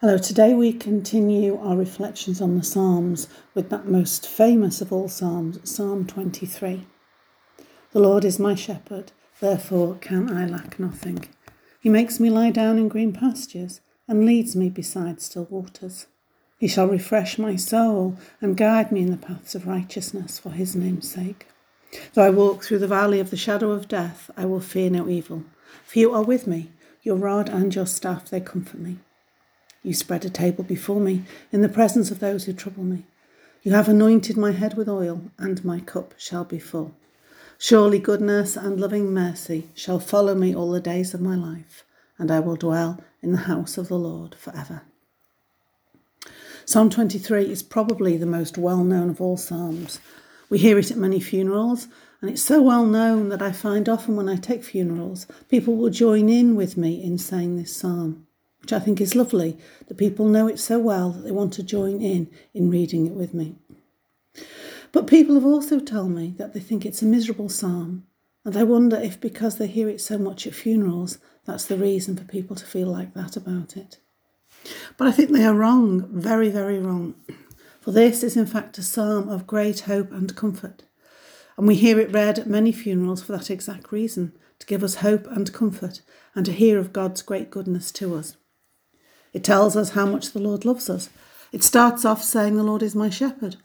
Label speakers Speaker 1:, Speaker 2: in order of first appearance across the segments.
Speaker 1: Hello, today we continue our reflections on the Psalms with that most famous of all Psalms, Psalm 23. The Lord is my shepherd, therefore can I lack nothing. He makes me lie down in green pastures and leads me beside still waters. He shall refresh my soul and guide me in the paths of righteousness for his name's sake. Though I walk through the valley of the shadow of death, I will fear no evil, for you are with me, your rod and your staff, they comfort me. You spread a table before me in the presence of those who trouble me. You have anointed my head with oil, and my cup shall be full. Surely goodness and loving mercy shall follow me all the days of my life, and I will dwell in the house of the Lord forever. Psalm 23 is probably the most well known of all Psalms. We hear it at many funerals, and it's so well known that I find often when I take funerals, people will join in with me in saying this psalm which I think is lovely that people know it so well that they want to join in in reading it with me. But people have also told me that they think it's a miserable psalm, and I wonder if because they hear it so much at funerals, that's the reason for people to feel like that about it. But I think they are wrong, very, very wrong. For this is in fact a psalm of great hope and comfort. And we hear it read at many funerals for that exact reason to give us hope and comfort and to hear of God's great goodness to us. It tells us how much the Lord loves us. It starts off saying, The Lord is my shepherd.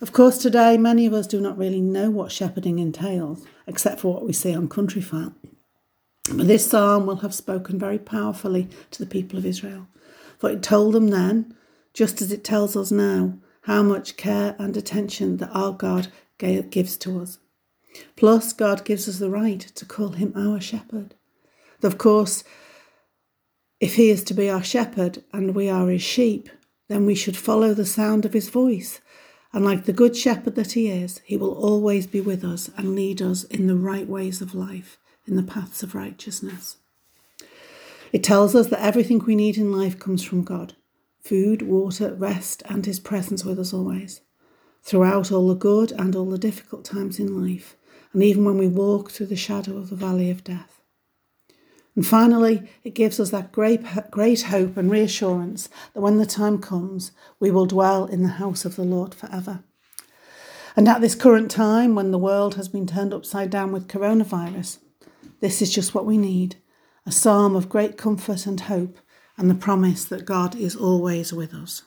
Speaker 1: Of course, today many of us do not really know what shepherding entails, except for what we see on Countryfile. But this psalm will have spoken very powerfully to the people of Israel, for it told them then, just as it tells us now, how much care and attention that our God gives to us. Plus, God gives us the right to call him our shepherd. Of course, if he is to be our shepherd and we are his sheep, then we should follow the sound of his voice. And like the good shepherd that he is, he will always be with us and lead us in the right ways of life, in the paths of righteousness. It tells us that everything we need in life comes from God food, water, rest, and his presence with us always. Throughout all the good and all the difficult times in life, and even when we walk through the shadow of the valley of death. And finally, it gives us that great, great hope and reassurance that when the time comes, we will dwell in the house of the Lord forever. And at this current time, when the world has been turned upside down with coronavirus, this is just what we need a psalm of great comfort and hope, and the promise that God is always with us.